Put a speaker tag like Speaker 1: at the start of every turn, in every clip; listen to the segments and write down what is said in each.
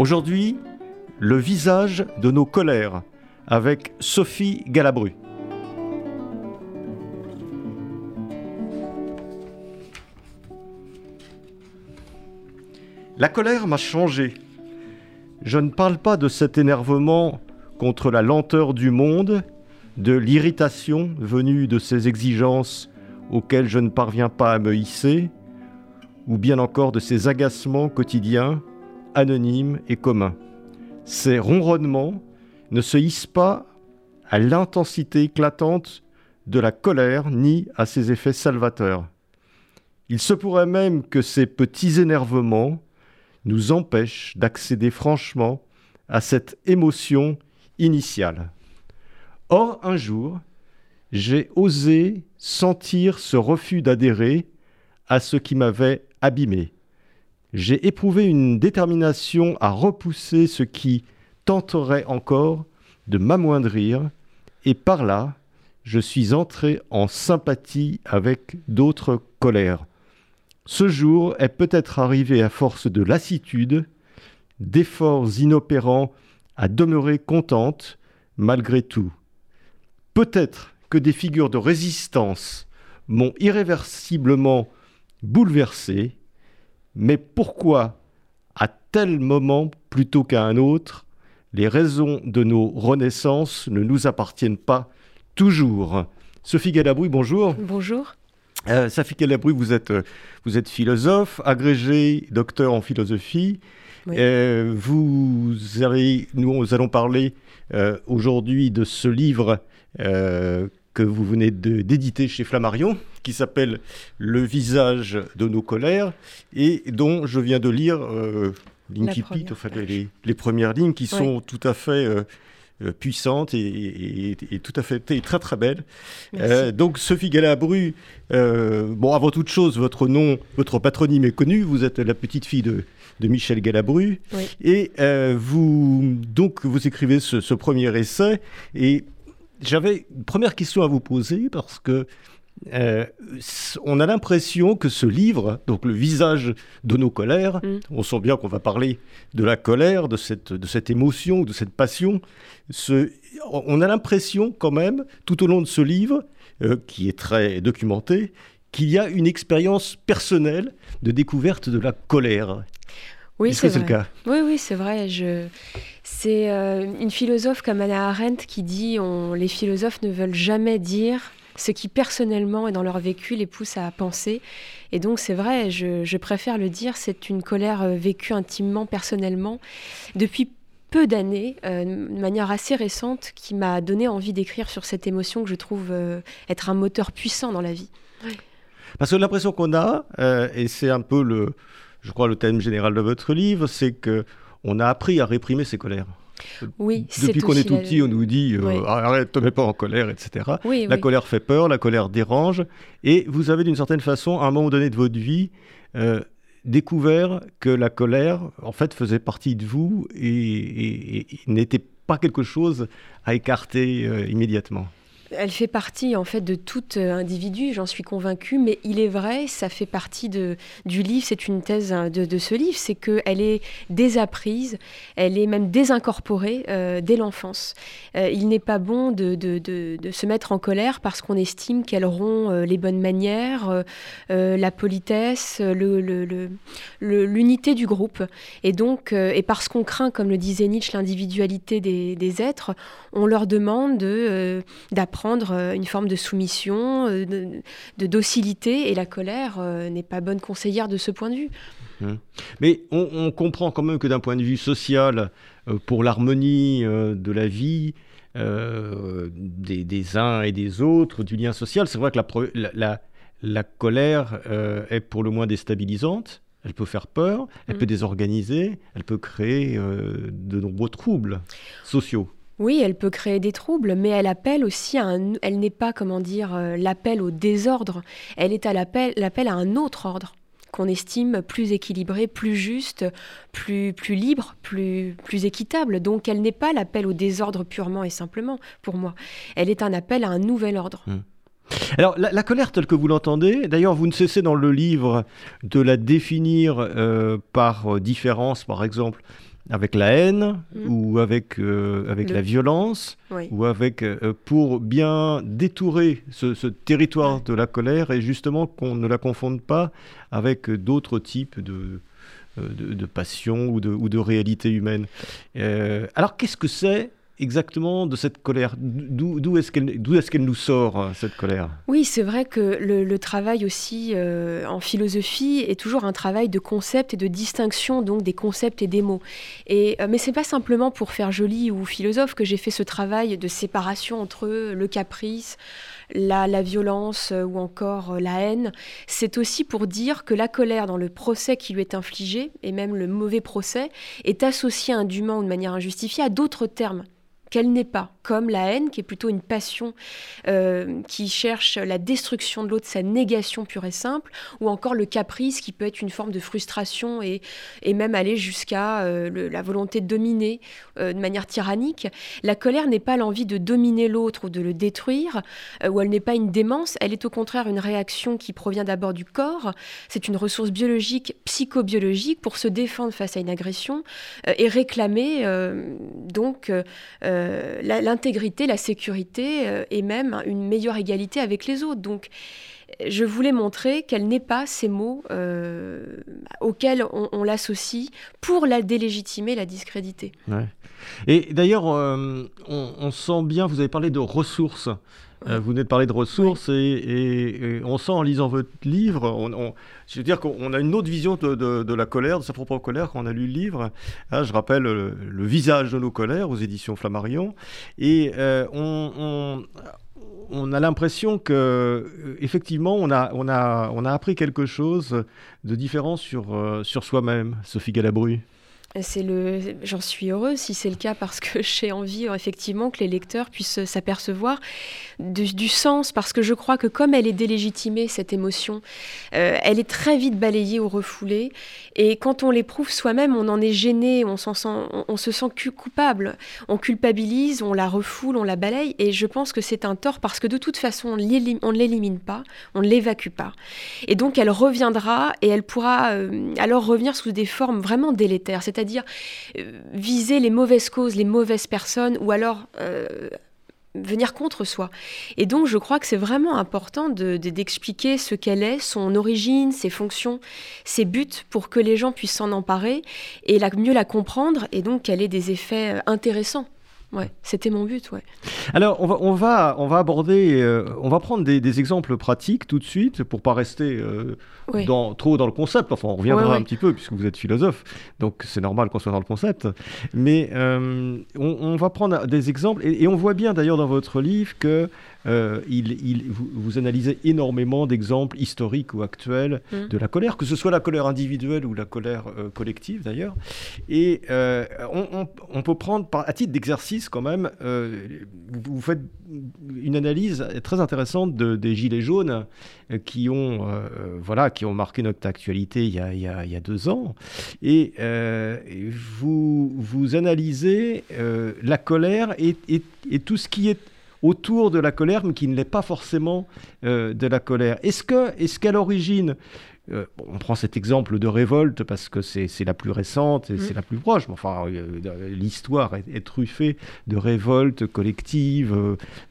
Speaker 1: Aujourd'hui, le visage de nos colères avec Sophie Galabru. La colère m'a changé. Je ne parle pas de cet énervement contre la lenteur du monde, de l'irritation venue de ces exigences auxquelles je ne parviens pas à me hisser, ou bien encore de ces agacements quotidiens, anonymes et communs. Ces ronronnements ne se hissent pas à l'intensité éclatante de la colère ni à ses effets salvateurs. Il se pourrait même que ces petits énervements nous empêchent d'accéder franchement à cette émotion initiale. Or, un jour, j'ai osé sentir ce refus d'adhérer à ce qui m'avait abîmé. J'ai éprouvé une détermination à repousser ce qui tenterait encore de m'amoindrir, et par là, je suis entré en sympathie avec d'autres colères. Ce jour est peut-être arrivé à force de lassitude, d'efforts inopérants à demeurer contente malgré tout. Peut-être que des figures de résistance m'ont irréversiblement bouleversé, mais pourquoi à tel moment plutôt qu'à un autre les raisons de nos renaissances ne nous appartiennent pas toujours? Sophie Galabrouille, bonjour.
Speaker 2: Bonjour.
Speaker 1: Euh, Sophie Galabrouille, vous êtes, euh, vous êtes philosophe, agrégé, docteur en philosophie.
Speaker 2: Oui.
Speaker 1: Euh, vous avez, nous allons parler euh, aujourd'hui de ce livre que vous venez d'éditer chez Flammarion, qui s'appelle Le visage de nos colères, et dont je viens de lire euh, l'incipit, enfin, les, les premières lignes, qui
Speaker 2: Oui.
Speaker 1: sont tout à fait euh, euh, puissantes et, et- et tout à fait et très très belles. Euh, donc Sophie Galabru, euh, bon avant toute chose, votre nom, votre patronyme est connu. Vous êtes la petite fille de, de Michel Galabru,
Speaker 2: Oui.
Speaker 1: et euh, vous donc vous écrivez ce, ce premier essai. Et j'avais une première question à vous poser parce que euh, on a l'impression que ce livre, donc le visage de nos colères,
Speaker 2: Mm.
Speaker 1: on sent bien qu'on va parler de la colère, de cette, de cette émotion, de cette passion. Ce- on a l'impression quand même, tout au long de ce livre, euh, qui est très documenté, qu'il y a une expérience personnelle de découverte de la colère.
Speaker 2: Oui,
Speaker 1: Est-ce que
Speaker 2: c'est
Speaker 1: le cas?
Speaker 2: Oui, oui, c'est vrai. Je... C'est euh, une philosophe comme Anna Arendt qui dit on... les philosophes ne veulent jamais dire ce qui personnellement et dans leur vécu les pousse à penser. Et donc c'est vrai, je, je préfère le dire, c'est une colère euh, vécue intimement, personnellement, depuis peu d'années, euh, de manière assez récente, qui m'a donné envie d'écrire sur cette émotion que je trouve euh, être un moteur puissant dans la vie.
Speaker 1: Parce que l'impression qu'on a, euh, et c'est un peu le, je crois, le thème général de votre livre, c'est que on a appris à réprimer ses colères.
Speaker 2: Oui, c'est
Speaker 1: Depuis qu'on est tout
Speaker 2: la-
Speaker 1: petit, on nous dit euh,
Speaker 2: Oui.
Speaker 1: arrête, te mets pas en colère, etc.
Speaker 2: Oui,
Speaker 1: La
Speaker 2: oui.
Speaker 1: colère fait peur, la colère dérange. Et vous avez d'une certaine façon, à un moment donné de votre vie, euh, découvert que la colère, en fait, faisait partie de vous et, et- et- et n'était pas quelque chose à écarter euh, immédiatement.
Speaker 2: Elle fait partie en fait de tout euh, individu, j'en suis convaincue, mais il est vrai, ça fait partie de, du livre, c'est une thèse hein, de, ce livre, c'est qu'elle est désapprise, elle est même désincorporée euh, dès l'enfance. Euh, il n'est pas bon de, de- de- se mettre en colère parce qu'on estime qu'elle rompt les bonnes manières, la politesse, l'unité du groupe. Et donc, et parce qu'on craint, comme le disait Nietzsche, l'individualité des, des êtres, on leur demande de, d'apprendre euh, une forme de soumission, euh, de, de docilité, et la colère euh, n'est pas bonne conseillère de ce point de vue.
Speaker 1: Mais on, on comprend quand même que d'un point de vue social, pour l'harmonie de la vie euh, des, des uns et des autres, du lien social, c'est vrai que la, pro- la, la- la colère euh, est pour le moins déstabilisante. elle peut faire peur, elle peut mm. désorganiser, elle peut créer euh, de nombreux troubles sociaux.
Speaker 2: Oui, elle peut créer des troubles, mais elle appelle aussi un... Elle n'est pas, comment dire, euh, l'appel au désordre. Elle est à l'appel, l'appel à un autre ordre qu'on estime plus équilibré, plus juste, plus, plus libre, plus, plus équitable. Donc elle n'est pas l'appel au désordre purement et simplement, pour moi. Elle est un appel à un nouvel ordre.
Speaker 1: Mm. Alors, la, colère telle que vous l'entendez, d'ailleurs, vous ne cessez dans le livre de la définir euh, par euh, différence, par exemple, avec la haine mm. ou avec, euh, avec la violence, ou avec, pour bien détourer ce, territoire de la colère et justement qu'on ne la confonde pas avec d'autres types de, de, de passion ou de, ou de réalité humaine. alors, qu'est-ce que c'est exactement de cette colère. D'où est-ce qu'elle est qu'elle nous sort, euh, cette colère?
Speaker 2: Oui, c'est vrai que le, travail aussi euh, en philosophie est toujours un travail de concept et de distinction donc des concepts et des mots. Et, euh, mais c'est pas simplement pour faire joli ou philosophe que j'ai fait ce travail de séparation entre le caprice, la, violence ou encore la haine, c'est aussi pour dire que la colère dans le procès qui lui est infligé, et même le mauvais procès, est associée indûment ou de manière injustifiée à d'autres termes qu'elle n'est pas, comme la haine, qui est plutôt une passion euh, qui cherche la destruction de l'autre, sa négation pure et simple, ou encore le caprice, qui peut être une forme de frustration et, et même aller jusqu'à euh, la volonté de dominer euh, de manière tyrannique. La colère n'est pas l'envie de dominer l'autre ou de le détruire, ou elle n'est pas une démence, elle est au contraire une réaction qui provient d'abord du corps, c'est une ressource biologique, psychobiologique, pour se défendre face à une agression et réclamer donc euh, l'intégrité, la, sécurité euh, et même une meilleure égalité avec les autres. Donc, je voulais montrer qu'elle n'est pas ces mots euh, auxquels on, l'associe pour la délégitimer, la discréditer.
Speaker 1: Et d'ailleurs, on, sent bien, vous avez parlé de ressources. Vous venez de parler de ressources et, on sent en lisant votre livre, on, je veux dire qu'on a une autre vision de, la colère, de sa propre colère quand on a lu le livre. Hein, je rappelle le, visage de nos colères aux éditions Flammarion. Et euh, on, on, a l'impression que, euh, effectivement, on a, on, a, on a appris quelque chose de différent sur, euh, sur soi-même, Sophie Galabru.
Speaker 2: C'est le, j'en suis heureuse si c'est le cas parce que j'ai envie effectivement que les lecteurs puissent s'apercevoir du, sens parce que je crois que comme elle est délégitimée cette émotion, euh, elle est très vite balayée ou refoulée et quand on l'éprouve soi-même, on en est gêné, on, se sent coupable, on culpabilise, on la refoule, on la balaye et je pense que c'est un tort parce que de toute façon on ne l'élimine pas, on ne l'évacue pas. Et donc elle reviendra et elle pourra euh, alors revenir sous des formes vraiment délétères, c'est-à-dire euh, viser les mauvaises causes, les mauvaises personnes, ou alors euh, venir contre soi. Et donc je crois que c'est vraiment important d'expliquer ce qu'elle est, son origine, ses fonctions, ses buts, pour que les gens puissent s'en emparer et la, mieux la comprendre, et donc qu'elle ait des effets euh, intéressants. Ouais, c'était mon but, ouais.
Speaker 1: Alors, on va, on va, on va aborder, euh, on va prendre des, exemples pratiques tout de suite pour pas rester euh, dans, trop dans le concept. Enfin, on reviendra un petit peu puisque vous êtes philosophe, donc c'est normal qu'on soit dans le concept. Mais euh, on, va prendre des exemples et, et on voit bien d'ailleurs dans votre livre que euh, il, vous, analysez énormément d'exemples historiques ou actuels mm. de la colère, que ce soit la colère individuelle ou la colère euh, collective d'ailleurs. Et euh, on, peut prendre, par, à titre d'exercice quand même, vous, faites une analyse très intéressante de, des Gilets jaunes qui, ont, voilà, qui ont marqué notre actualité il y a, il y a, deux ans. Et vous, vous analysez la colère et, et tout ce qui est autour de la colère, mais qui ne l'est pas forcément euh, de la colère. Est-ce que, est-ce qu'à l'origine, euh, on prend cet exemple de révolte parce que c'est, la plus récente et c'est mm. la plus proche, mais enfin, euh, l'histoire est, truffée de révoltes collectives,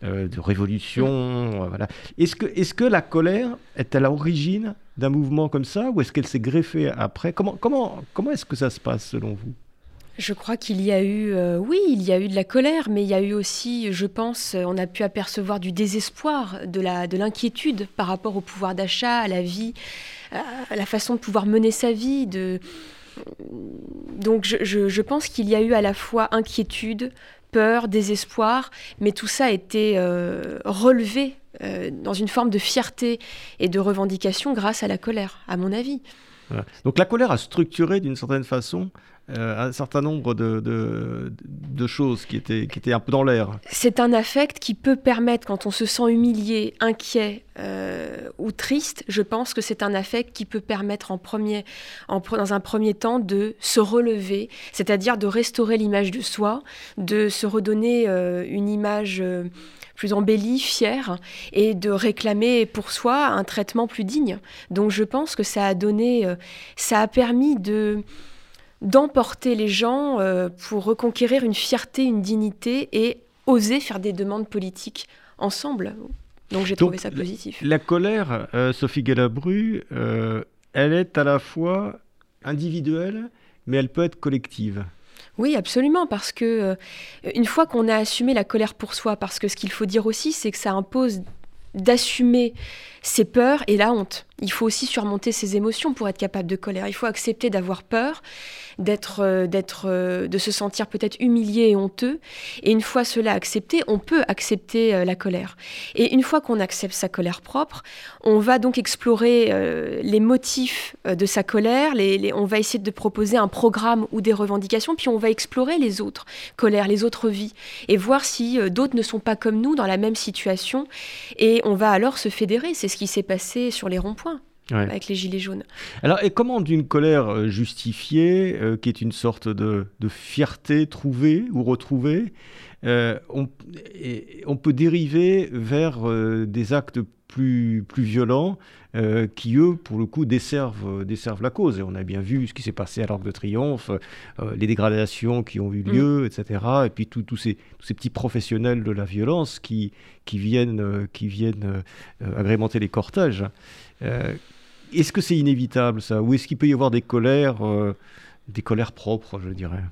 Speaker 1: de révolutions. Mm. voilà. Est-ce que, est-ce que la colère est à l'origine d'un mouvement comme ça ou est-ce qu'elle s'est greffée après? Comment, comment, comment est-ce que ça se passe selon vous?
Speaker 2: Je crois qu'il y a eu, euh, oui, il y a eu de la colère, mais il y a eu aussi, je pense, on a pu apercevoir du désespoir, de la, de l'inquiétude par rapport au pouvoir d'achat, à la vie, à la façon de pouvoir mener sa vie. Donc, je, pense qu'il y a eu à la fois inquiétude, peur, désespoir, mais tout ça a été euh, relevé euh, dans une forme de fierté et de revendication grâce à la colère, à mon avis.
Speaker 1: Donc la colère a structuré d'une certaine façon un certain nombre de, choses qui étaient, qui étaient un peu dans l'air.
Speaker 2: C'est un affect qui peut permettre, quand on se sent humilié, inquiet euh, ou triste, je pense que c'est un affect qui peut permettre en premier, dans un premier temps de se relever, c'est-à-dire de restaurer l'image de soi, de se redonner euh, une image plus embellie, fière, et de réclamer pour soi un traitement plus digne. Donc je pense que ça a donné, ça a permis de d'emporter les gens euh, pour reconquérir une fierté, une dignité et oser faire des demandes politiques ensemble. Donc j'ai trouvé ça positif.
Speaker 1: La, colère, euh, Sophie Galabru, euh, elle est à la fois individuelle, mais elle peut être collective.
Speaker 2: Oui, absolument, parce que une fois qu'on a assumé la colère pour soi, parce que ce qu'il faut dire aussi, c'est que ça impose d'assumer ses peurs et la honte. Il faut aussi surmonter ses émotions pour être capable de colère. Il faut accepter d'avoir peur, d'être, euh, d'être, euh, de se sentir peut-être humilié et honteux. Et une fois cela accepté, on peut accepter euh, la colère. Et une fois qu'on accepte sa colère propre, on va donc explorer les motifs de sa colère. On va essayer de proposer un programme ou des revendications, puis on va explorer les autres colères, les autres vies, et voir si d'autres ne sont pas comme nous dans la même situation. Et on va alors se fédérer. C'est ce qui s'est passé sur les ronds-points avec les gilets jaunes.
Speaker 1: Alors, et comment d'une colère euh, justifiée, euh, qui est une sorte de, fierté trouvée ou retrouvée, euh, on, on, peut dériver vers des actes plus, plus violents qui, eux, pour le coup, desservent, desservent la cause. Et on a bien vu ce qui s'est passé à l'Arc de Triomphe, les dégradations qui ont eu lieu, mm. etc. Et puis tous ces, tous ces petits professionnels de la violence qui, qui viennent, qui viennent agrémenter les cortèges. Est-ce que c'est inévitable ça? Ou est-ce qu'il peut y avoir des colères, euh, des colères propres, je dirais,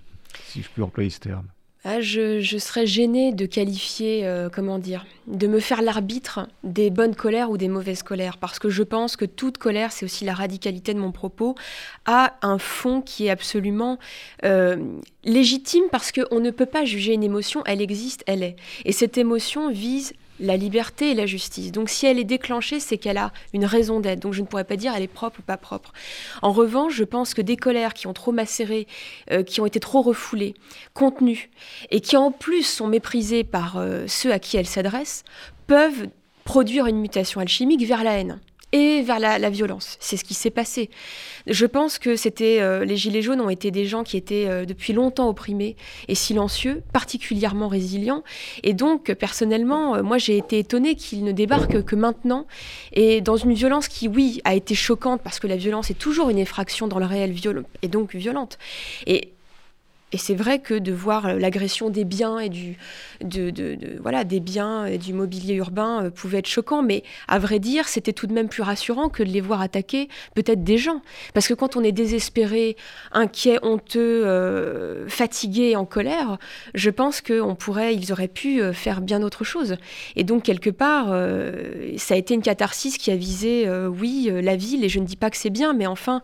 Speaker 1: si je peux employer ce terme?
Speaker 2: Ah, je, serais gênée de qualifier, euh, comment dire, de me faire l'arbitre des bonnes colères ou des mauvaises colères, parce que je pense que toute colère, c'est aussi la radicalité de mon propos, a un fond qui est absolument euh, légitime, parce qu'on ne peut pas juger une émotion, elle existe, elle est. Et cette émotion vise la liberté et la justice. Donc si elle est déclenchée, c'est qu'elle a une raison d'être. Donc je ne pourrais pas dire elle est propre ou pas propre. En revanche, je pense que des colères qui ont trop macéré, euh, qui ont été trop refoulées, contenues, et qui en plus sont méprisées par euh, ceux à qui elles s'adressent, peuvent produire une mutation alchimique vers la haine et vers la, violence. C'est ce qui s'est passé. Je pense que c'était euh, les Gilets jaunes ont été des gens qui étaient euh, depuis longtemps opprimés et silencieux, particulièrement résilients. Et donc, personnellement, euh, moi, j'ai été étonnée qu'ils ne débarquent que maintenant et dans une violence qui, oui, a été choquante parce que la violence est toujours une effraction dans le réel et donc violente. Et et c'est vrai que de voir euh, l'agression des biens et du, de, voilà, des biens du mobilier urbain euh, pouvait être choquant, mais à vrai dire, c'était tout de même plus rassurant que de les voir attaquer peut-être des gens. Parce que quand on est désespéré, inquiet, honteux, euh, fatigué, en colère, je pense qu'on pourrait, ils auraient pu faire bien autre chose. Et donc quelque part, ça a été une catharsis qui a visé, oui, la ville. Et je ne dis pas que c'est bien, mais enfin,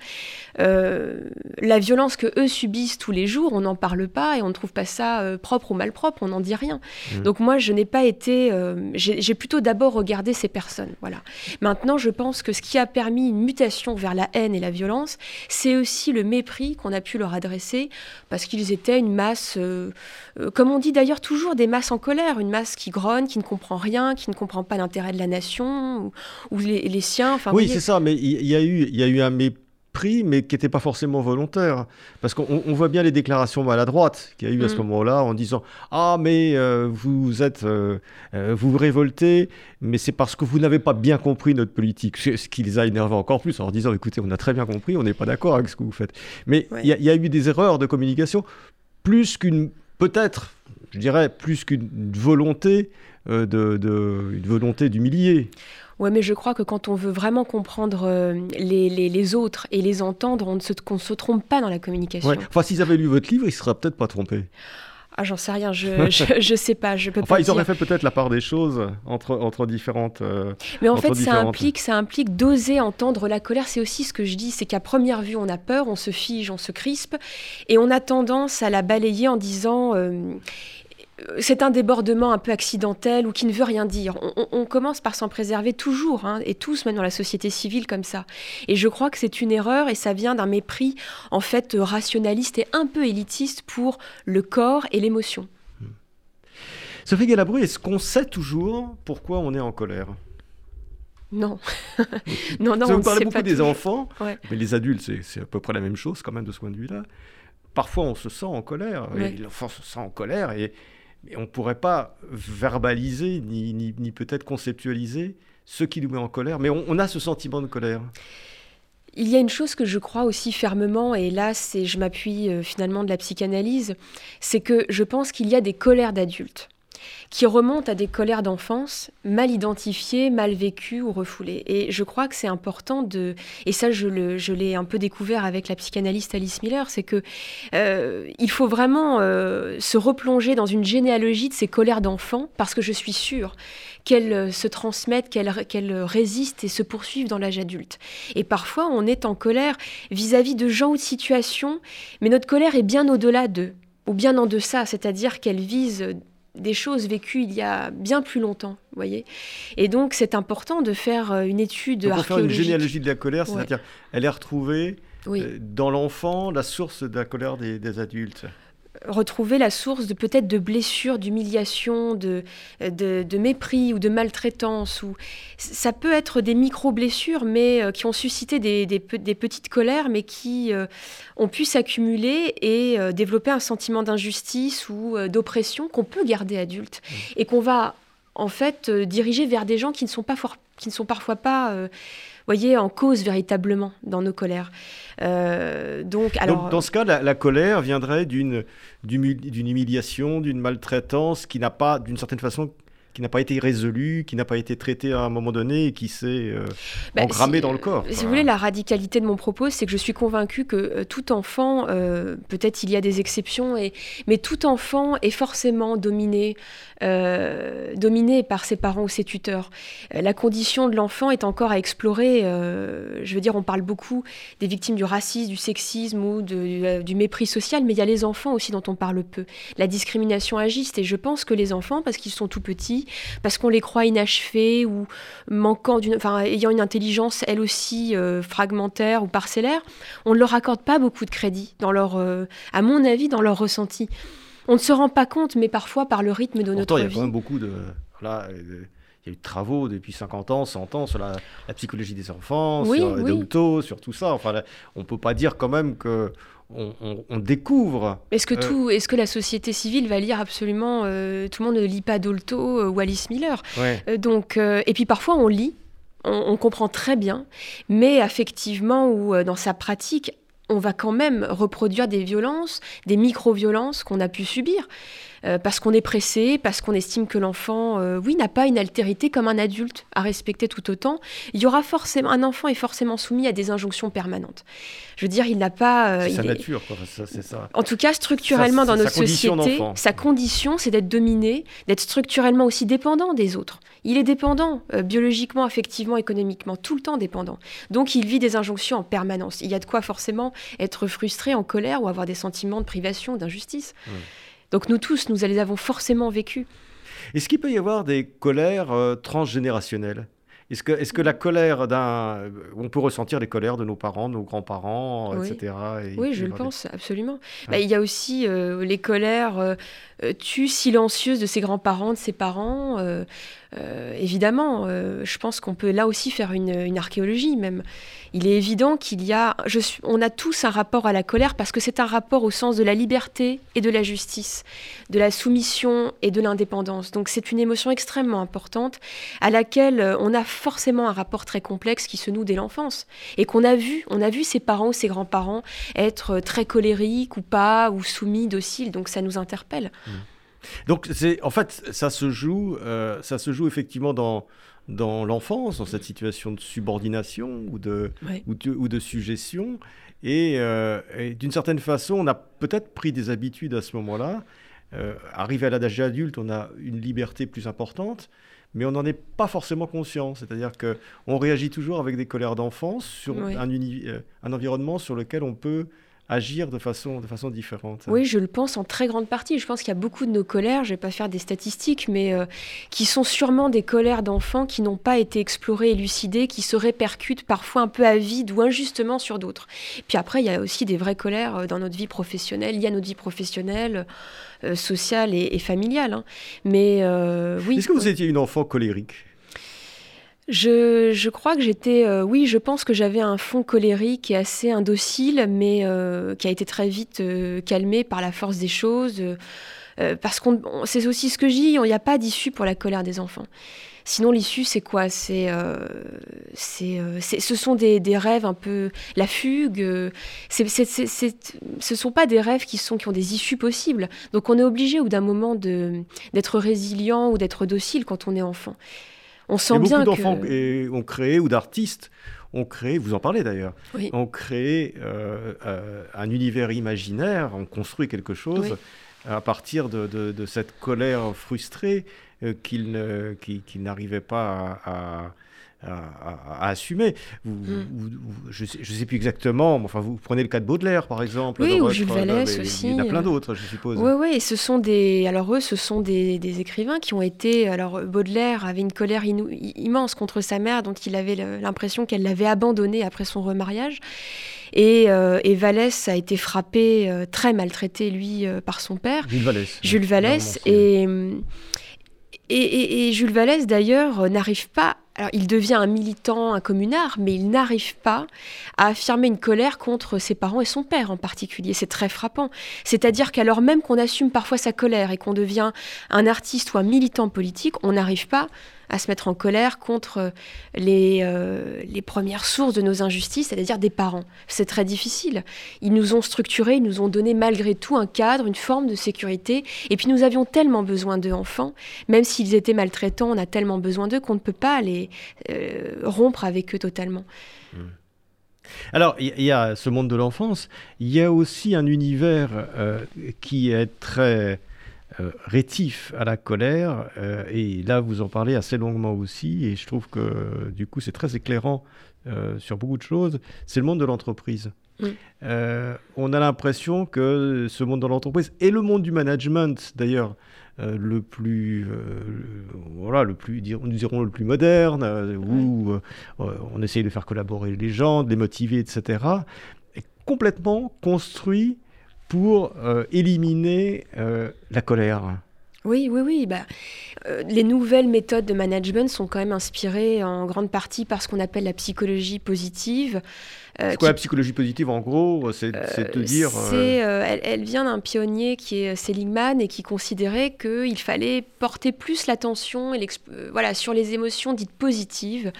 Speaker 2: la violence que eux subissent tous les jours, on en parle pas et on ne trouve pas ça euh, propre ou mal propre, on n'en dit rien. Mmh. Donc moi, je n'ai pas été... Euh, j'ai plutôt d'abord regardé ces personnes. Voilà. Maintenant, je pense que ce qui a permis une mutation vers la haine et la violence, c'est aussi le mépris qu'on a pu leur adresser, parce qu'ils étaient une masse, euh, comme on dit d'ailleurs toujours, des masses en colère, une masse qui grogne, qui ne comprend rien, qui ne comprend pas l'intérêt de la nation ou, les, siens. Enfin,
Speaker 1: oui, c'est ça, mais il y, a eu, il y a eu un mépris pris, mais qui n'était pas forcément volontaire. Parce qu'on voit bien les déclarations maladroites qu'il y a eu à ce mm. moment-là en disant Ah, mais euh, vous êtes, euh, euh, vous vous révoltez, mais c'est parce que vous n'avez pas bien compris notre politique. Ce qui les a énervés encore plus en leur disant Écoutez, on a très bien compris, on n'est pas d'accord avec ce que vous faites. Mais il y, a eu des erreurs de communication, plus qu'une, peut-être, je dirais, plus qu'une volonté de, de, une volonté d'humilier.
Speaker 2: Ouais, mais je crois que quand on veut vraiment comprendre euh, les, les, autres et les entendre, on ne se, se trompe pas dans la communication.
Speaker 1: Enfin, s'ils avaient lu votre livre, ils ne seraient peut-être pas trompés.
Speaker 2: Ah, j'en sais rien, je, je, sais pas, je peux
Speaker 1: enfin,
Speaker 2: ils
Speaker 1: auraient fait peut-être la part des choses entre, entre différentes. Euh,
Speaker 2: mais en fait, ça implique, ça implique d'oser entendre la colère. C'est aussi ce que je dis, c'est qu'à première vue, on a peur, on se fige, on se crispe, et on a tendance à la balayer en disant. Euh, c'est un débordement un peu accidentel ou qui ne veut rien dire. On, commence par s'en préserver toujours, hein, et tous, même dans la société civile, comme ça. Et je crois que c'est une erreur, et ça vient d'un mépris, en fait, rationaliste et un peu élitiste pour le corps et l'émotion. Hmm.
Speaker 1: Sophie Galabru, est-ce qu'on sait toujours pourquoi on est en colère?
Speaker 2: Non. non, non,
Speaker 1: on vous parlez beaucoup des enfants, mais les adultes, c'est à peu près la même chose quand même de ce point de vue-là. Parfois, on se sent en colère, l'enfant se sent en colère, et, on ne pourrait pas verbaliser ni, ni, peut-être conceptualiser ce qui nous met en colère, mais on, a ce sentiment de colère.
Speaker 2: Il y a une chose que je crois aussi fermement, et là, c'est, je m'appuie euh, finalement de la psychanalyse, c'est que je pense qu'il y a des colères d'adultes qui remontent à des colères d'enfance mal identifiées, mal vécues ou refoulées. Et je crois que c'est important de, et ça je, l'ai un peu découvert avec la psychanalyste Alice Miller, c'est que euh, il faut vraiment euh, se replonger dans une généalogie de ces colères d'enfants parce que je suis sûre qu'elles euh, se transmettent, qu'elles résistent et se poursuivent dans l'âge adulte. Et parfois on est en colère vis-à-vis -vis de gens ou de situations, mais notre colère est bien au-delà d'eux ou bien en deçà, c'est-à-dire qu'elle vise des choses vécues il y a bien plus longtemps, voyez. Et donc c'est important de faire euh, une étude donc
Speaker 1: archéologique. faire une généalogie de la colère, c'est-à-dire elle est retrouvée euh, dans l'enfant la source de la colère des adultes
Speaker 2: retrouver la source de peut-être de blessures, d'humiliation, de, de, mépris ou de maltraitance. Ou... Ça peut être des micro-blessures, mais euh, qui ont suscité des, des, petites colères, mais qui euh, ont pu s'accumuler et euh, développer un sentiment d'injustice ou d'oppression qu'on peut garder adulte mmh. et qu'on va en fait diriger vers des gens qui ne sont, pas qui ne sont parfois pas voyez, en cause véritablement dans nos colères.
Speaker 1: Euh, donc, alors, dans ce cas, la, colère viendrait d'une humiliation, d'une maltraitance qui n'a pas, d'une certaine façon, qui n'a pas été résolu, qui n'a pas été traité à un moment donné et qui s'est euh, bah, engrammé dans le corps.
Speaker 2: Si vous voulez, la radicalité de mon propos, c'est que je suis convaincue que euh, tout enfant, euh, peut-être il y a des exceptions, et, mais tout enfant est forcément dominé, dominé par ses parents ou ses tuteurs. la condition de l'enfant est encore à explorer. je veux dire, on parle beaucoup des victimes du racisme, du sexisme ou du mépris social, mais il y a les enfants aussi dont on parle peu. La discrimination agiste, et je pense que les enfants, parce qu'ils sont tout petits, parce qu'on les croit inachevés ou manquant d'une, enfin, ayant une intelligence elle aussi euh, fragmentaire ou parcellaire, on ne leur accorde pas beaucoup de crédit dans leur, euh, à mon avis, dans leur ressenti. On ne se rend pas compte, mais parfois par le rythme de notre vie.
Speaker 1: Il y a quand même beaucoup de, là, il y a eu de travaux depuis 50 ans, 100 ans sur la, psychologie des enfants, sur les sur tout ça. Enfin, on ne peut pas dire quand même que on, découvre.
Speaker 2: Est-ce que, euh, tout, est-ce que la société civile va lire absolument euh, Tout le monde ne lit pas Dolto euh, ou Alice Miller. donc, et puis parfois on lit, on, comprend très bien, mais effectivement ou dans sa pratique, on va quand même reproduire des violences, des micro-violences qu'on a pu subir. Euh, parce qu'on est pressé, parce qu'on estime que l'enfant, euh, oui, n'a pas une altérité comme un adulte à respecter tout autant. Il y aura forcément, un enfant est forcément soumis à des injonctions permanentes. Je veux dire, il n'a pas.
Speaker 1: Euh, c'est sa nature, c'est ça.
Speaker 2: En tout cas, structurellement dans notre société, sa condition, c'est d'être dominé, d'être structurellement aussi dépendant des autres. Il est dépendant, biologiquement, affectivement, économiquement, tout le temps dépendant. Donc, il vit des injonctions en permanence. Il y a de quoi forcément être frustré, en colère ou avoir des sentiments de privation, d'injustice. Donc nous tous, nous les avons forcément vécus.
Speaker 1: Est-ce qu'il peut y avoir des colères euh, transgénérationnelles? Est-ce que, est que, la colère d'un. On peut ressentir les colères de nos parents, de nos grands-parents, etc.
Speaker 2: oui, je le pense, absolument. Bah, il y a aussi euh, les colères euh, tues silencieuses de ses grands-parents, de ses parents. évidemment, je pense qu'on peut là aussi faire une, une archéologie même il est évident qu'il y a, on a tous un rapport à la colère parce que c'est un rapport au sens de la liberté et de la justice, de la soumission et de l'indépendance. Donc c'est une émotion extrêmement importante à laquelle euh, on a forcément un rapport très complexe qui se noue dès l'enfance et qu'on a vu, on a vu ses parents ou ses grands-parents être euh, très colériques ou pas ou soumis, dociles. Donc ça nous interpelle. Mmh.
Speaker 1: Donc c'est en fait ça se joue, euh, ça se joue effectivement dans dans l'enfance, dans cette situation de subordination ou de, ou de, suggestion. Euh, et, d'une certaine façon, on a peut-être pris des habitudes à ce moment-là. Euh, arrivé à l'âge adulte, on a une liberté plus importante, mais on n'en est pas forcément conscient. C'est-à-dire qu'on réagit toujours avec des colères d'enfance sur un, euh, un, environnement sur lequel on peut agir de façon, de façon différente.
Speaker 2: Oui, je le pense en très grande partie. Je pense qu'il y a beaucoup de nos colères, je ne vais pas faire des statistiques, mais euh, qui sont sûrement des colères d'enfants qui n'ont pas été explorées, élucidées, qui se répercutent parfois un peu à vide ou injustement sur d'autres. Puis après, il y a aussi des vraies colères euh, dans notre vie professionnelle, il y a notre vie professionnelle, euh, sociale et, familiale. Hein. Mais oui.
Speaker 1: Est-ce que vous étiez une enfant colérique?
Speaker 2: Je, crois que j'étais, euh, oui, je pense que j'avais un fond colérique et assez indocile, mais euh, qui a été très vite euh, calmé par la force des choses. parce qu'on, c'est aussi ce que je dis, il n'y a pas d'issue pour la colère des enfants. Sinon, l'issue, c'est quoi? C'est, c'est, ce sont des, rêves un peu la fugue. C'est, ce sont pas des rêves qui sont qui ont des issues possibles. Donc, on est obligé, au d'un moment, de, d'être résilient ou d'être docile quand on est enfant. On sent bien
Speaker 1: beaucoup d'enfants ont créé ou d'artistes ont créé, vous en parlez d'ailleurs, ont créé euh, euh, un univers imaginaire, ont construit quelque chose à partir de, cette colère frustrée euh, qu'ils n'arrivaient pas à à, assumer. Vous, hmm. je ne sais, plus exactement, mais enfin, vous prenez le cas de Baudelaire, par exemple.
Speaker 2: Oui, ou Jules Vallès aussi.
Speaker 1: Il y en a plein d'autres, je suppose.
Speaker 2: Oui, oui, ce sont des... Alors eux, ce sont des, des écrivains qui ont été... Alors Baudelaire avait une colère immense contre sa mère, dont il avait l'impression qu'elle l'avait abandonné après son remariage. Et, euh, et, Vallès a été frappé, euh, très maltraité, lui, euh, par son père.
Speaker 1: Jules Vallès.
Speaker 2: Jules Vallès. Et, et, et, Jules Vallès, d'ailleurs, n'arrive pas alors, il devient un militant, un communard, mais il n'arrive pas à affirmer une colère contre ses parents et son père en particulier. C'est très frappant. C'est-à-dire qu'alors même qu'on assume parfois sa colère et qu'on devient un artiste ou un militant politique, on n'arrive pas à se mettre en colère contre les, euh, les premières sources de nos injustices, c'est-à-dire des parents. C'est très difficile. Ils nous ont structurés, ils nous ont donné malgré tout un cadre, une forme de sécurité. Et puis nous avions tellement besoin d'eux enfants, même s'ils étaient maltraitants, on a tellement besoin d'eux qu'on ne peut pas les euh, rompre avec eux totalement. Mmh.
Speaker 1: Alors, il y, a ce monde de l'enfance, il y a aussi un univers euh, qui est très euh, rétif à la colère. Euh, et là, vous en parlez assez longuement aussi. Et je trouve que du coup, c'est très éclairant euh, sur beaucoup de choses. C'est le monde de l'entreprise. on a l'impression que ce monde de l'entreprise et le monde du management, d'ailleurs, le plus, voilà, le plus, nous dirons le plus moderne, où on essaye de faire collaborer les gens, de les motiver, etc., est complètement construit pour euh, éliminer euh, la colère.
Speaker 2: Oui, oui, oui. Bah, euh, les nouvelles méthodes de management sont quand même inspirées en grande partie par ce qu'on appelle la psychologie positive.
Speaker 1: C'est quoi la psychologie positive en gros C'est de dire.
Speaker 2: Elle, elle, vient d'un pionnier qui est Seligman et qui considérait qu'il fallait porter plus l'attention voilà, sur les émotions dites positives.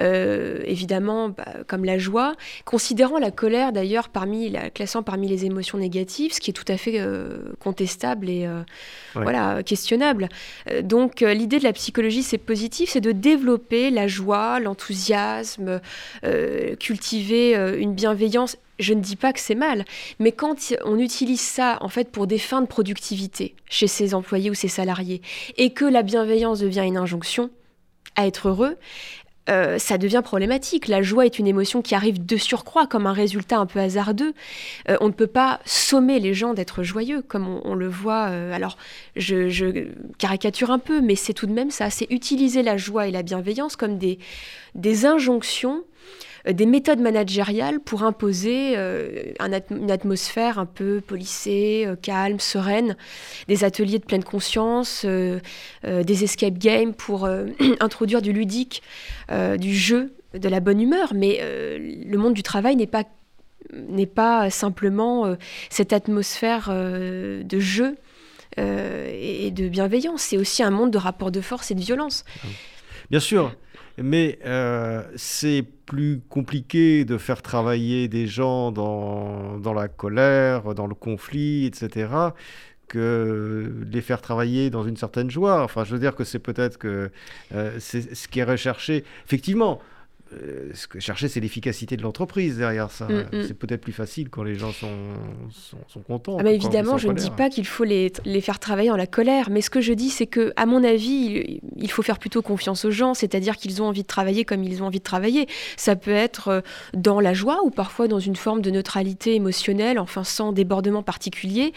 Speaker 2: Euh, évidemment bah, comme la joie, considérant la colère d'ailleurs parmi la classant parmi les émotions négatives, ce qui est tout à fait euh, contestable et euh, voilà questionnable. donc l'idée de la psychologie c'est positif, c'est de développer la joie, l'enthousiasme, cultiver une bienveillance je ne dis pas que c'est mal, mais quand on utilise ça en fait pour des fins de productivité chez ses employés ou ses salariés, et que la bienveillance devient une injonction à être heureux, euh, ça devient problématique. La joie est une émotion qui arrive de surcroît comme un résultat un peu hasardeux. Euh, on ne peut pas sommer les gens d'être joyeux comme on, le voit. Euh, alors, je, caricature un peu, mais c'est tout de même ça. C'est utiliser la joie et la bienveillance comme des, des injonctions euh, des méthodes managériales pour imposer euh, une atmosphère un peu polissée, euh, calme, sereine, des ateliers de pleine conscience, des escape games pour introduire du ludique, du jeu, de la bonne humeur. Mais le monde du travail n'est pas n'est pas simplement cette atmosphère de jeu et de bienveillance. C'est aussi un monde de rapports de force et de violence.
Speaker 1: Bien sûr, mais euh, c'est plus compliqué de faire travailler des gens dans, dans, la colère, dans le conflit, etc., que les faire travailler dans une certaine joie. Enfin, je veux dire que c'est peut-être que euh, c'est ce qui est recherché. Effectivement, euh, ce que chercher, c'est l'efficacité de l'entreprise derrière ça. Mm, mm. C'est peut-être plus facile quand les gens sont, sont, contents.
Speaker 2: Ah, évidemment, je ne dis pas qu'il faut les, les, faire travailler en la colère, mais ce que je dis, c'est que, à mon avis, il, faut faire plutôt confiance aux gens, c'est-à-dire qu'ils ont envie de travailler comme ils ont envie de travailler. Ça peut être euh, dans la joie ou parfois dans une forme de neutralité émotionnelle, enfin sans débordement particulier.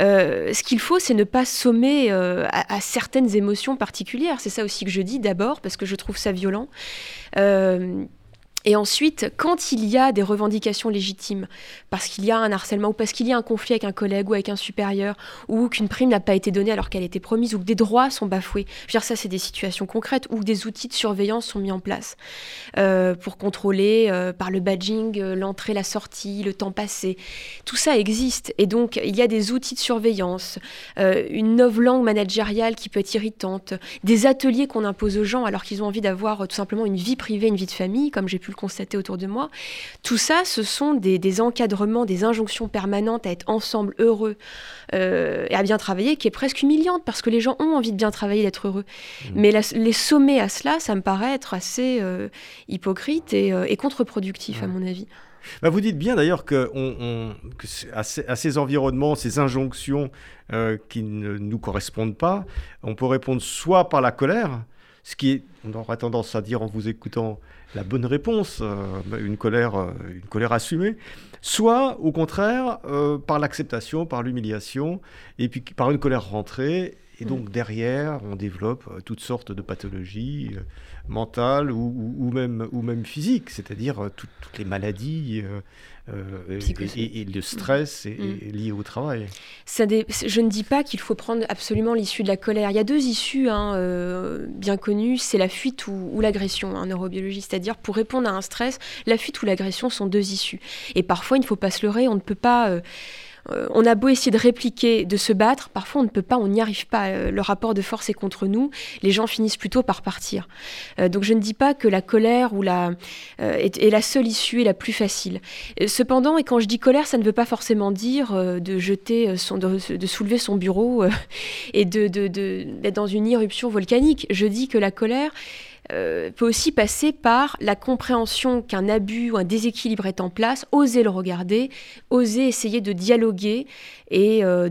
Speaker 2: Euh, ce qu'il faut, c'est ne pas sommer à, à, certaines émotions particulières. C'est ça aussi que je dis d'abord, parce que je trouve ça violent. Euh, Um, et ensuite, quand il y a des revendications légitimes, parce qu'il y a un harcèlement ou parce qu'il y a un conflit avec un collègue ou avec un supérieur, ou qu'une prime n'a pas été donnée alors qu'elle était promise, ou que des droits sont bafoués, je veux dire, ça, c'est des situations concrètes où des outils de surveillance sont mis en place euh, pour contrôler euh, par le badging euh, l'entrée, la sortie, le temps passé. Tout ça existe. Et donc, il y a des outils de surveillance, une langue managériale qui peut être irritante, des ateliers qu'on impose aux gens alors qu'ils ont envie d'avoir tout simplement une vie privée, une vie de famille, comme j'ai pu le constater autour de moi. Tout ça, ce sont des, encadrements, des injonctions permanentes à être ensemble heureux euh, et à bien travailler, qui est presque humiliante parce que les gens ont envie de bien travailler, d'être heureux. Mmh. Mais les sommets à cela, ça me paraît être assez euh, hypocrite et, euh, contre-productif, à mon avis.
Speaker 1: Bah, vous dites bien d'ailleurs que, à, ces, environnements, ces injonctions qui ne nous correspondent pas, on peut répondre soit par la colère, ce qui est, on aura tendance à dire en vous écoutant, la bonne réponse, euh, une, colère, euh, une colère assumée, soit au contraire euh, par l'acceptation, par l'humiliation, et puis par une colère rentrée. Et donc mm. derrière, on développe toutes sortes de pathologies mentales ou, même, ou même physiques, c'est-à-dire toutes les maladies euh, et, le stress est, mm. lié au travail.
Speaker 2: Ça Je ne dis pas qu'il faut prendre absolument l'issue de la colère. Il y a deux issues hein, euh, bien connues, c'est la fuite ou, l'agression en neurobiologie. C'est-à-dire pour répondre à un stress, la fuite ou l'agression sont deux issues. Et parfois, il ne faut pas se leurrer, on ne peut pas... Euh, euh, on a beau essayer de répliquer, de se battre, parfois on ne peut pas, on n'y arrive pas. Euh, le rapport de force est contre nous. Les gens finissent plutôt par partir. Euh, donc je ne dis pas que la colère ou la, est, la seule issue et la plus facile. cependant, et quand je dis colère, ça ne veut pas forcément dire de jeter son, de, soulever son bureau et de, d'être dans une irruption volcanique. Je dis que la colère, euh, peut aussi passer par la compréhension qu'un abus ou un déséquilibre est en place, oser le regarder, oser essayer de dialoguer et euh,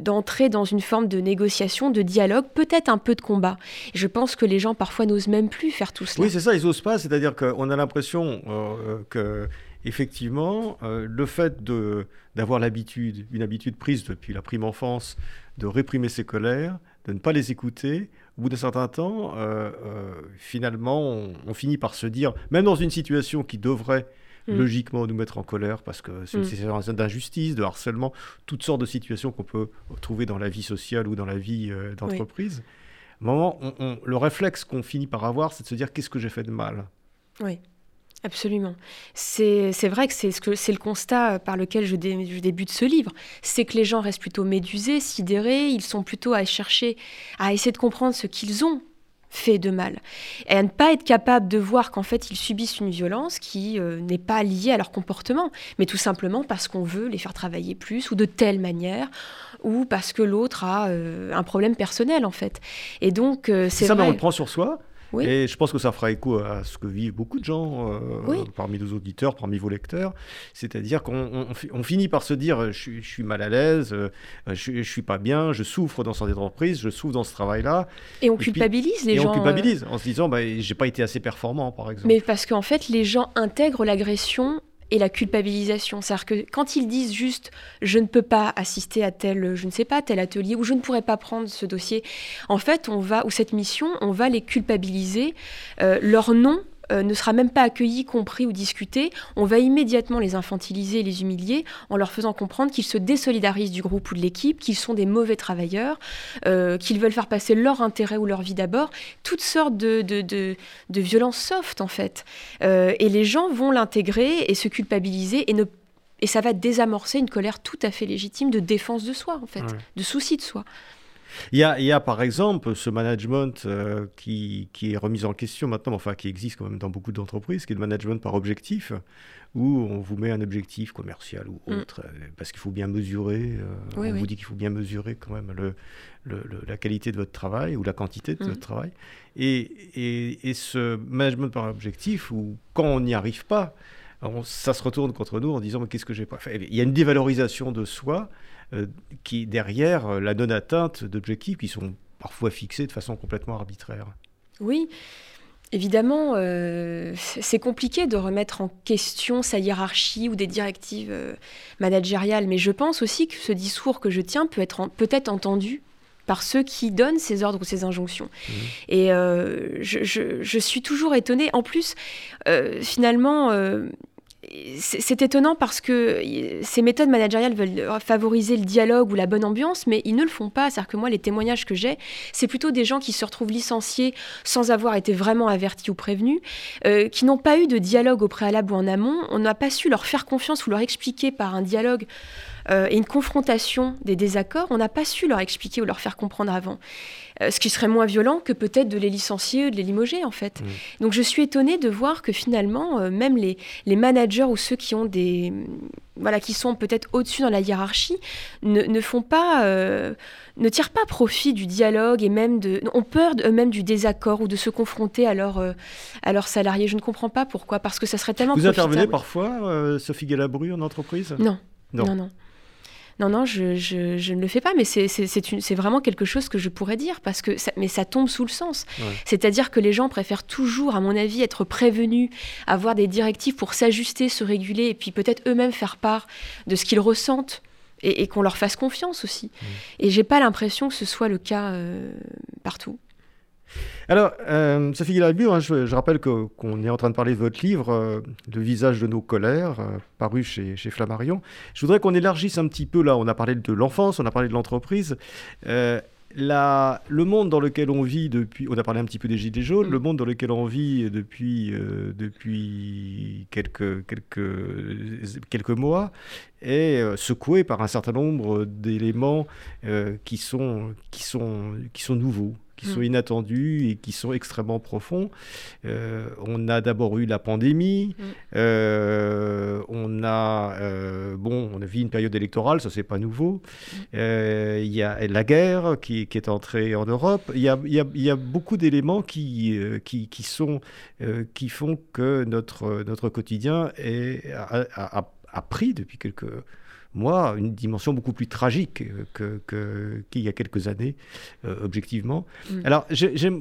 Speaker 2: d'entrer dans une forme de négociation, de dialogue, peut-être un peu de combat. je pense que les gens parfois n'osent même plus faire tout cela.
Speaker 1: Oui, c'est ça, ils n'osent pas, c'est-à-dire qu'on a l'impression euh, que effectivement, le fait d'avoir l'habitude, une habitude prise depuis la prime enfance, de réprimer ses colères, de ne pas les écouter, au bout d'un certain temps, euh, euh, finalement, on, finit par se dire, même dans une situation qui devrait mm. logiquement nous mettre en colère, parce que c'est une mm. situation d'injustice, de harcèlement, toutes sortes de situations qu'on peut trouver dans la vie sociale ou dans la vie euh, d'entreprise. Moment, le réflexe qu'on finit par avoir, c'est de se dire qu'est-ce que j'ai fait de mal?
Speaker 2: Oui. Absolument. C'est vrai que c'est le constat par lequel je, débute ce livre. C'est que les gens restent plutôt médusés, sidérés, ils sont plutôt à chercher, à essayer de comprendre ce qu'ils ont fait de mal. Et à ne pas être capable de voir qu'en fait ils subissent une violence qui euh, n'est pas liée à leur comportement, mais tout simplement parce qu'on veut les faire travailler plus ou de telle manière, ou parce que l'autre a euh, un problème personnel en fait. Et donc euh, c'est
Speaker 1: ça, mais on le prend sur soi. Et je pense que ça fera écho à ce que vivent beaucoup de gens euh, parmi nos auditeurs, parmi vos lecteurs. C'est-à-dire qu'on on, finit par se dire je, suis mal à l'aise, euh, je, ne suis pas bien, je souffre dans cette entreprise, je souffre dans ce travail-là.
Speaker 2: Et on culpabilise les
Speaker 1: gens.
Speaker 2: Et
Speaker 1: on culpabilise en se disant bah, j'ai pas été assez performant, par exemple.
Speaker 2: Mais parce qu'en fait, les gens intègrent l'agression et la culpabilisation. C'est-à-dire que quand ils disent juste je ne peux pas assister à tel, je ne sais pas, tel atelier ou je ne pourrais pas prendre ce dossier, en fait, on va, ou cette mission, on va les culpabiliser. Euh, leur nom euh, ne sera même pas accueilli, compris ou discuté, on va immédiatement les infantiliser et les humilier en leur faisant comprendre qu'ils se désolidarisent du groupe ou de l'équipe, qu'ils sont des mauvais travailleurs, euh, qu'ils veulent faire passer leur intérêt ou leur vie d'abord, toutes sortes de, de, de, violences soft en fait. Euh, et les gens vont l'intégrer et se culpabiliser et ne et ça va désamorcer une colère tout à fait légitime de défense de soi, en fait, de souci de soi.
Speaker 1: Il y, a, il y a, par exemple ce management euh, qui, qui, est remis en question maintenant, enfin qui existe quand même dans beaucoup d'entreprises, qui est le management par objectif, où on vous met un objectif commercial ou mm. autre, euh, parce qu'il faut bien mesurer, euh, on vous dit qu'il faut bien mesurer quand même le, le, la qualité de votre travail ou la quantité de mm. votre travail. Et, et, et, ce management par objectif, où quand on n'y arrive pas, ça se retourne contre nous en disant mais qu'est-ce que j'ai pas fait? Il y a une dévalorisation de soi qui derrière euh, la non-atteinte d'objectifs qui sont parfois fixés de façon complètement arbitraire.
Speaker 2: Oui. Évidemment, euh, c'est compliqué de remettre en question sa hiérarchie ou des directives managériales, mais je pense aussi que ce discours que je tiens peut être peut-être entendu par ceux qui donnent ces ordres ou ces injonctions. Mmh. Et je, je, suis toujours étonnée. En plus, finalement, c'est étonnant parce que ces méthodes managériales veulent favoriser le dialogue ou la bonne ambiance, mais ils ne le font pas. C'est-à-dire que moi, les témoignages que j'ai, c'est plutôt des gens qui se retrouvent licenciés sans avoir été vraiment avertis ou prévenus, euh, qui n'ont pas eu de dialogue au préalable ou en amont. On n'a pas su leur faire confiance ou leur expliquer par un dialogue euh, et une confrontation des désaccords, on n'a pas su leur expliquer ou leur faire comprendre avant. Euh, ce qui serait moins violent que peut-être de les licencier ou de les limoger, en fait. Mmh. Donc je suis étonnée de voir que finalement, euh, même les, les, managers ou ceux qui ont des. Voilà, qui sont peut-être au-dessus dans la hiérarchie, ne, ne font pas. ne tirent pas profit du dialogue et même de. ont peur eux-mêmes du désaccord ou de se confronter à, leur, à leurs salariés. Je ne comprends pas pourquoi, parce que ça serait tellement
Speaker 1: Vous intervenez parfois, Sophie Galabru, en entreprise?
Speaker 2: Non. non. non. Non, non, je, je, ne le fais pas, mais c'est vraiment quelque chose que je pourrais dire, parce que ça, mais ça tombe sous le sens. C'est-à-dire que les gens préfèrent toujours, à mon avis, être prévenus, avoir des directives pour s'ajuster, se réguler, et puis peut-être eux-mêmes faire part de ce qu'ils ressentent. Et, qu'on leur fasse confiance aussi. Mmh. Et j'ai pas l'impression que ce soit le cas euh, partout.
Speaker 1: Alors, euh, Sophie Guilherme, hein, je, rappelle qu'on est en train de parler de votre livre, euh, Le visage de nos colères, euh, paru chez, Flammarion. Je voudrais qu'on élargisse un petit peu là. On a parlé de l'enfance, on a parlé de l'entreprise. Le monde dans lequel on vit depuis, on a parlé un petit peu des gilets jaunes, le monde dans lequel on vit depuis, depuis quelques, quelques, quelques mois est secoué par un certain nombre d'éléments qui, sont, qui, sont, qui sont nouveaux qui sont mm. inattendus et qui sont extrêmement profonds. Euh, on a d'abord eu la pandémie, mm. euh, on a euh, bon, on a vu une période électorale, ça c'est pas nouveau. Mm. Il y a la guerre qui, qui, est entrée en Europe. Il y a, y, a, y a, beaucoup d'éléments qui, qui, qui, sont qui font que notre notre quotidien est, a, a, a pris depuis quelques moi, une dimension beaucoup plus tragique qu'il que, y a quelques années, euh, objectivement. Mm. Alors,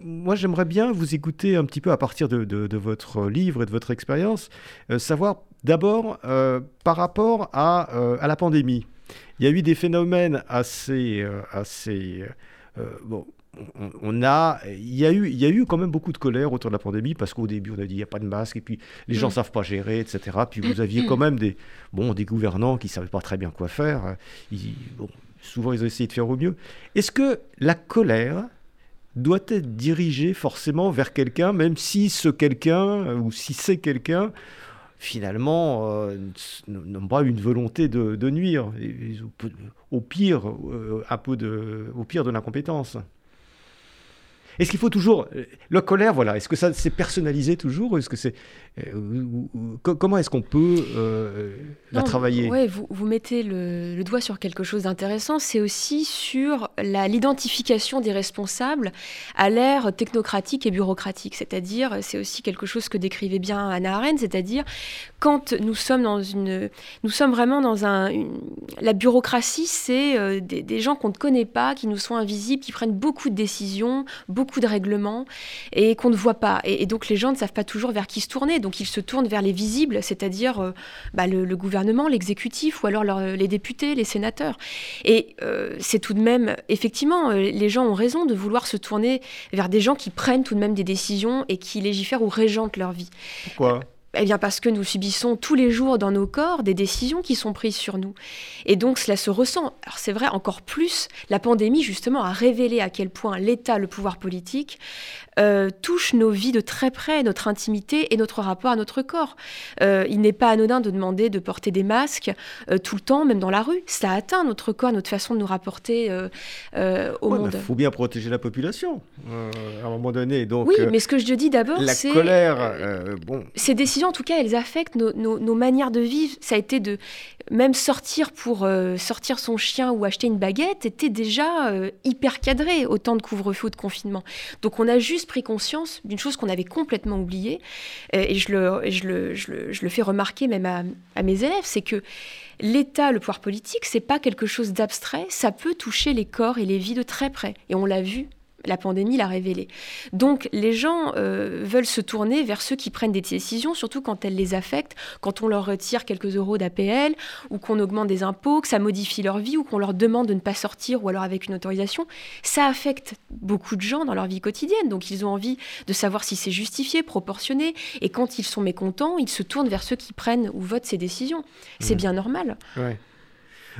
Speaker 1: moi, j'aimerais bien vous écouter un petit peu à partir de, votre livre et de votre expérience, euh, savoir d'abord euh, par rapport à, à, la pandémie. Il y a eu des phénomènes assez, assez bon, on, a, il y a eu, il y a eu quand même beaucoup de colère autour de la pandémie parce qu'au début on a dit il n'y a pas de masque et puis les gens ne mm. savent pas gérer, etc. Puis vous aviez quand même des, bon, des gouvernants qui savaient pas très bien quoi faire. souvent ils ont essayé de faire au mieux. Est-ce que la colère doit être dirigée forcément vers quelqu'un, même si ce quelqu'un ou si c'est quelqu'un finalement euh, n'ont pas une volonté de, nuire, au pire, euh, un peu de, au pire de l'incompétence? Est-ce qu'il faut toujours. Euh, la colère, voilà, est-ce que ça s'est personnalisé toujours Est-ce que c'est. Euh, comment est-ce qu'on peut euh, la travailler?
Speaker 2: Oui, vous, vous, mettez le, doigt sur quelque chose d'intéressant. C'est aussi sur l'identification des responsables à l'ère technocratique et bureaucratique. C'est-à-dire, c'est aussi quelque chose que décrivait bien Anna Arendt, c'est-à-dire quand nous sommes dans une. Nous sommes vraiment dans un. la bureaucratie, c'est des, des, gens qu'on ne connaît pas, qui nous sont invisibles, qui prennent beaucoup de décisions, beaucoup de règlements et qu'on ne voit pas. Et, donc les gens ne savent pas toujours vers qui se tourner. Donc ils se tournent vers les visibles, c'est-à-dire euh, bah, le, gouvernement, l'exécutif ou alors les députés, les sénateurs. Et euh, c'est tout de même, effectivement, euh, les gens ont raison de vouloir se tourner vers des gens qui prennent tout de même des décisions et qui légifèrent ou régentent leur vie.
Speaker 1: Pourquoi?
Speaker 2: Eh bien parce que nous subissons tous les jours dans nos corps des décisions qui sont prises sur nous. Et donc cela se ressent. Alors c'est vrai encore plus, la pandémie justement a révélé à quel point l'État, le pouvoir politique, euh, touche nos vies de très près, notre intimité et notre rapport à notre corps. Euh, il n'est pas anodin de demander de porter des masques tout le temps, même dans la rue. Ça atteint notre corps, notre façon de nous rapporter au monde.
Speaker 1: Il faut bien protéger la population à un moment donné. Donc,
Speaker 2: oui, mais ce que je dis d'abord, c'est...
Speaker 1: La colère, bon...
Speaker 2: Ces décisions, en tout cas, elles affectent nos, nos manières de vivre. Ça a été de même sortir pour euh, sortir son chien ou acheter une baguette était déjà euh, hyper cadré au temps de couvre-feu ou de confinement. Donc on a juste pris conscience d'une chose qu'on avait complètement oubliée, euh, et je le, je, le, je, le, je le, fais remarquer même à, à mes élèves, c'est que l'État, le pouvoir politique, c'est pas quelque chose d'abstrait, ça peut toucher les corps et les vies de très près. Et on l'a vu la pandémie l'a révélé. Donc les gens euh, veulent se tourner vers ceux qui prennent des décisions, surtout quand elles les affectent, quand on leur retire quelques euros d'APL, ou qu'on augmente des impôts, que ça modifie leur vie, ou qu'on leur demande de ne pas sortir, ou alors avec une autorisation. Ça affecte beaucoup de gens dans leur vie quotidienne, donc ils ont envie de savoir si c'est justifié, proportionné, et quand ils sont mécontents, ils se tournent vers ceux qui prennent ou votent ces décisions. C'est mmh. bien normal.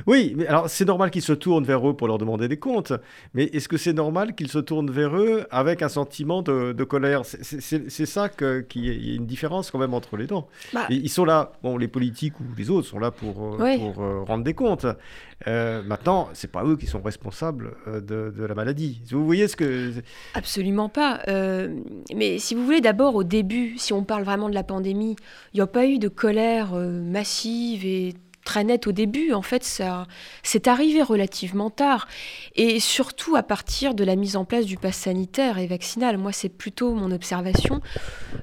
Speaker 1: Oui, mais alors c'est normal qu'ils se tournent vers eux pour leur demander des comptes, mais est-ce que c'est normal qu'ils se tournent vers eux avec un sentiment de, colère? C'est ça qu'il y a une différence quand même entre les deux. Bah ils sont là, bon, les politiques ou les autres sont là pour, euh, pour euh, rendre des comptes. Euh, maintenant, c'est pas eux qui sont responsables euh, de, de, la maladie. Vous voyez ce que...
Speaker 2: Absolument pas. mais si vous voulez, d'abord, au début, si on parle vraiment de la pandémie, il n'y a pas eu de colère massive et très net au début. En fait, ça, c'est arrivé relativement tard. Et surtout à partir de la mise en place du pass sanitaire et vaccinal. Moi, c'est plutôt mon observation.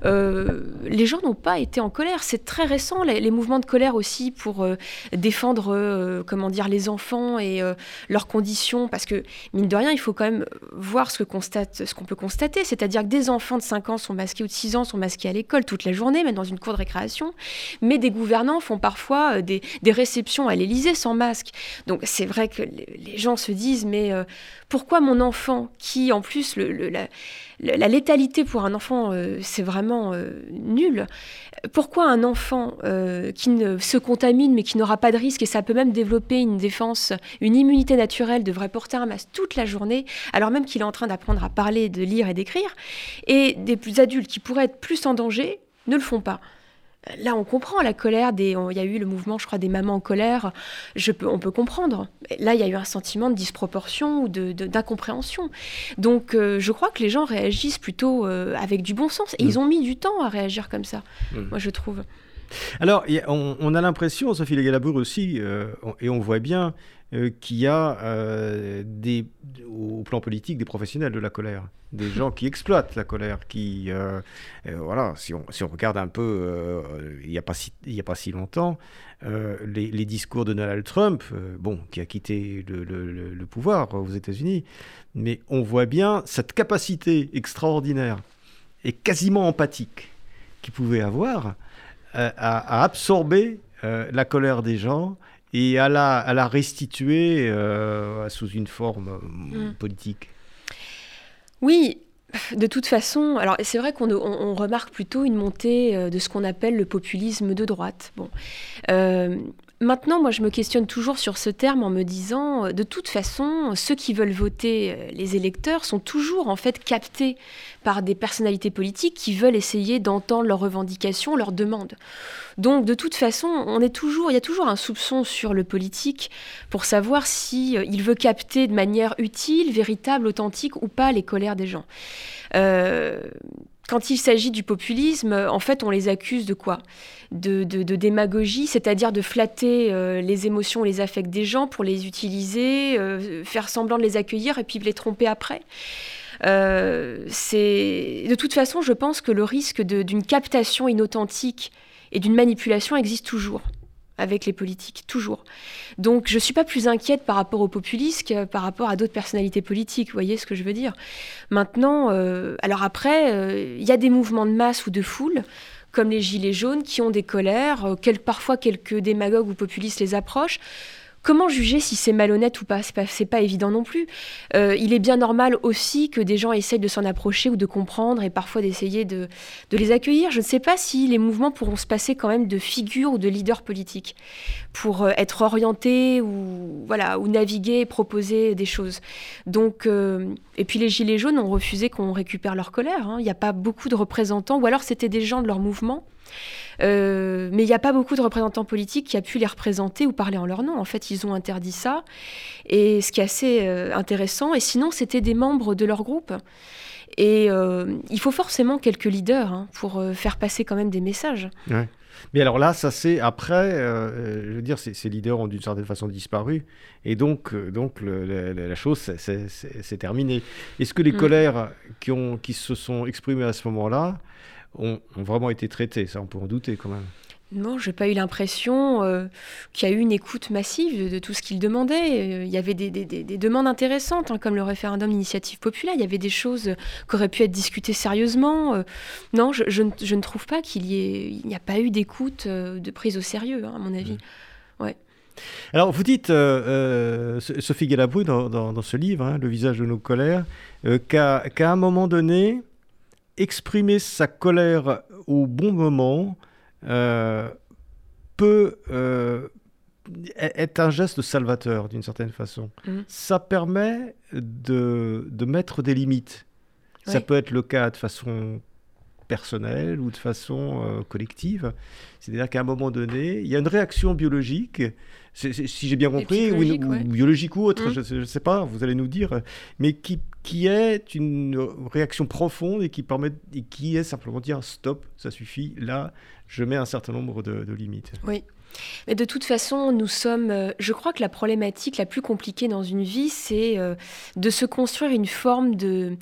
Speaker 2: Euh, les gens n'ont pas été en colère. C'est très récent, les, mouvements de colère aussi pour euh, défendre, euh, comment dire, les enfants et leurs conditions. Parce que, mine de rien, il faut quand même voir ce, que constate, ce qu'on peut constater. C'est-à-dire que des enfants de 5 ans sont masqués ou de 6 ans sont masqués à l'école toute la journée, même dans une cour de récréation. Mais des gouvernants font parfois des, des réception à l'Élysée sans masque. Donc c'est vrai que les gens se disent, mais euh, pourquoi mon enfant, qui en plus, la, létalité pour un enfant, euh, c'est vraiment euh, nul, pourquoi un enfant qui ne se contamine mais qui n'aura pas de risque, et ça peut même développer une défense, une immunité naturelle, devrait porter un masque toute la journée, alors même qu'il est en train d'apprendre à parler, de lire et d'écrire, et des plus adultes qui pourraient être plus en danger ne le font pas là, on comprend la colère des. Il y a eu le mouvement, je crois, des mamans en colère. Je peux, on peut comprendre. Là, il y a eu un sentiment de disproportion ou d'incompréhension. Donc, euh, je crois que les gens réagissent plutôt euh, avec du bon sens. Et ils mm. ont mis du temps à réagir comme ça, mm. moi, je trouve.
Speaker 1: Alors, on, a l'impression, Sophie Legalabour aussi, euh, et on voit bien euh, qu'il y a euh, des, au plan politique des professionnels de la colère, des gens qui exploitent la colère, qui, voilà, si on, si on, regarde un peu, il n'y a, pas si, a pas si longtemps, les, discours de Donald Trump, bon, qui a quitté le, le pouvoir aux États-Unis, mais on voit bien cette capacité extraordinaire et quasiment empathique qu'il pouvait avoir euh, à, absorber euh, la colère des gens et à la, à la restituer euh, sous une forme mm. politique.
Speaker 2: Oui, de toute façon, alors c'est vrai qu'on on, remarque plutôt une montée de ce qu'on appelle le populisme de droite. Bon, Maintenant, moi, je me questionne toujours sur ce terme en me disant, euh, de toute façon, ceux qui veulent voter euh, les électeurs sont toujours en fait captés par des personnalités politiques qui veulent essayer d'entendre leurs revendications, leurs demandes. Donc, de toute façon, on est toujours, il y a toujours un soupçon sur le politique pour savoir si euh, il veut capter de manière utile, véritable, authentique ou pas les colères des gens. Quand il s'agit du populisme, en fait, on les accuse de quoi? De, démagogie, c'est-à-dire de flatter euh, les émotions, les affects des gens pour les utiliser, euh, faire semblant de les accueillir et puis les tromper après. Euh, de toute façon, je pense que le risque d'une captation inauthentique et d'une manipulation existe toujours avec les politiques, toujours. Donc je ne suis pas plus inquiète par rapport aux populistes que par rapport à d'autres personnalités politiques, vous voyez ce que je veux dire Maintenant, euh, alors après, euh, il y a des mouvements de masse ou de foule, comme les Gilets jaunes, qui ont des colères, euh, parfois quelques démagogues ou populistes les approchent, comment juger si c'est malhonnête ou pas? C'est pas, pas évident non plus. Euh, il est bien normal aussi que des gens essayent de s'en approcher ou de comprendre et parfois d'essayer de, les accueillir. Je ne sais pas si les mouvements pourront se passer quand même de figures ou de leaders politiques pour euh, être orientés ou, voilà, ou naviguer proposer des choses. Donc, euh, et puis les Gilets jaunes ont refusé qu'on récupère leur colère. Hein. Il n'y a pas beaucoup de représentants, ou alors c'était des gens de leur mouvement. Euh, mais il n'y a pas beaucoup de représentants politiques qui a pu les représenter ou parler en leur nom. En fait, ils ont interdit ça. Et ce qui est assez euh, intéressant, et sinon, c'était des membres de leur groupe. Et euh, il faut forcément quelques leaders hein, pour faire passer quand même des messages.
Speaker 1: Mais alors là, ça c'est après, je veux dire, ces, leaders ont d'une certaine façon disparu, et donc, donc la chose c'est terminé. Est-ce que les mm. colères qui, ont, qui se sont exprimées à ce moment-là, ont, vraiment été traités. Ça, on peut en douter quand même.
Speaker 2: Non, je n'ai pas eu l'impression euh, qu'il y a eu une écoute massive de, tout ce qu'ils demandaient. Il y avait des, demandes intéressantes, hein, comme le référendum d'initiative populaire. Il y avait des choses qui auraient pu être discutées sérieusement. Euh, non, je, ne trouve pas qu'il y ait, il n'y a pas eu d'écoute, euh, de prise au sérieux, hein, à mon avis. Mmh. Ouais.
Speaker 1: Alors, vous dites, Sophie Galabru, dans, ce livre, hein, Le visage de nos colères, qu'à un moment donné, exprimer sa colère au bon moment euh, peut euh, être un geste salvateur d'une certaine façon. Mmh. Ça permet de, de, mettre des limites. Ça peut être le cas de façon personnelle ou de façon euh, collective. C'est-à-dire qu'à un moment donné, il y a une réaction biologique si j'ai bien compris, ou, biologique ou autre, mmh. je ne sais pas, vous allez nous dire, mais qui, qui est une réaction profonde et qui permet et qui est simplement dire stop, ça suffit, là, je mets un certain nombre de, limites.
Speaker 2: Oui. Mais de toute façon, nous sommes. Euh, je crois que la problématique la plus compliquée dans une vie, c'est euh, de se construire une forme de,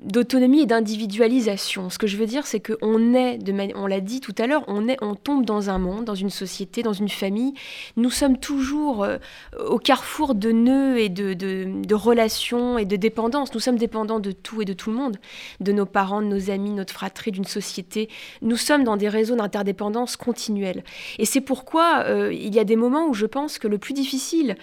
Speaker 2: d'autonomie et d'individualisation. Ce que je veux dire, c'est qu'on est, de on l'a dit tout à l'heure, on, est, on tombe dans un monde, dans une société, dans une famille. Nous sommes toujours euh, au carrefour de nœuds et de, relations et de dépendances. Nous sommes dépendants de tout et de tout le monde, de nos parents, de nos amis, notre fratrie, d'une société. Nous sommes dans des réseaux d'interdépendance continuels. Et c'est pourquoi euh, il y a des moments où je pense que le plus difficile,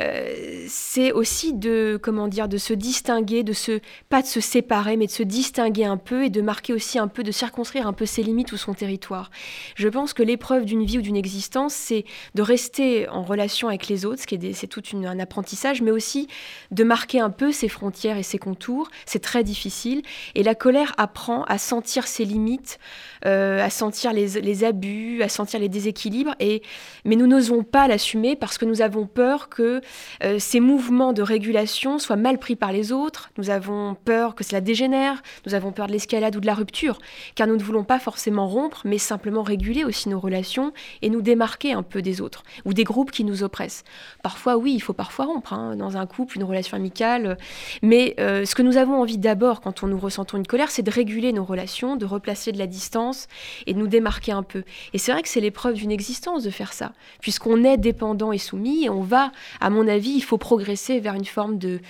Speaker 2: euh, c'est aussi de, comment dire, de se distinguer, de se pas de se séparer, mais de se distinguer un peu et de marquer aussi un peu, de circonscrire un peu ses limites ou son territoire. Je pense que l'épreuve d'une vie ou d'une existence, c'est de rester en relation avec les autres, ce qui est c'est tout un apprentissage, mais aussi de marquer un peu ses frontières et ses contours. C'est très difficile. Et la colère apprend à sentir ses limites, euh, à sentir les, abus, à sentir les déséquilibres. Et, mais nous n'osons pas l'assumer parce que nous avons peur que euh, ces mouvements de régulation soient mal pris par les autres. Nous avons peur que cela dégénère, nous avons peur de l'escalade ou de la rupture, car nous ne voulons pas forcément rompre, mais simplement réguler aussi nos relations et nous démarquer un peu des autres, ou des groupes qui nous oppressent. Parfois, oui, il faut parfois rompre, hein, dans un couple, une relation amicale, mais euh, ce que nous avons envie d'abord quand on nous ressentons une colère, c'est de réguler nos relations, de replacer de la distance et de nous démarquer un peu. Et c'est vrai que c'est l'épreuve d'une existence de faire ça, puisqu'on est dépendant et soumis, et on va, à mon avis, il faut progresser vers une forme de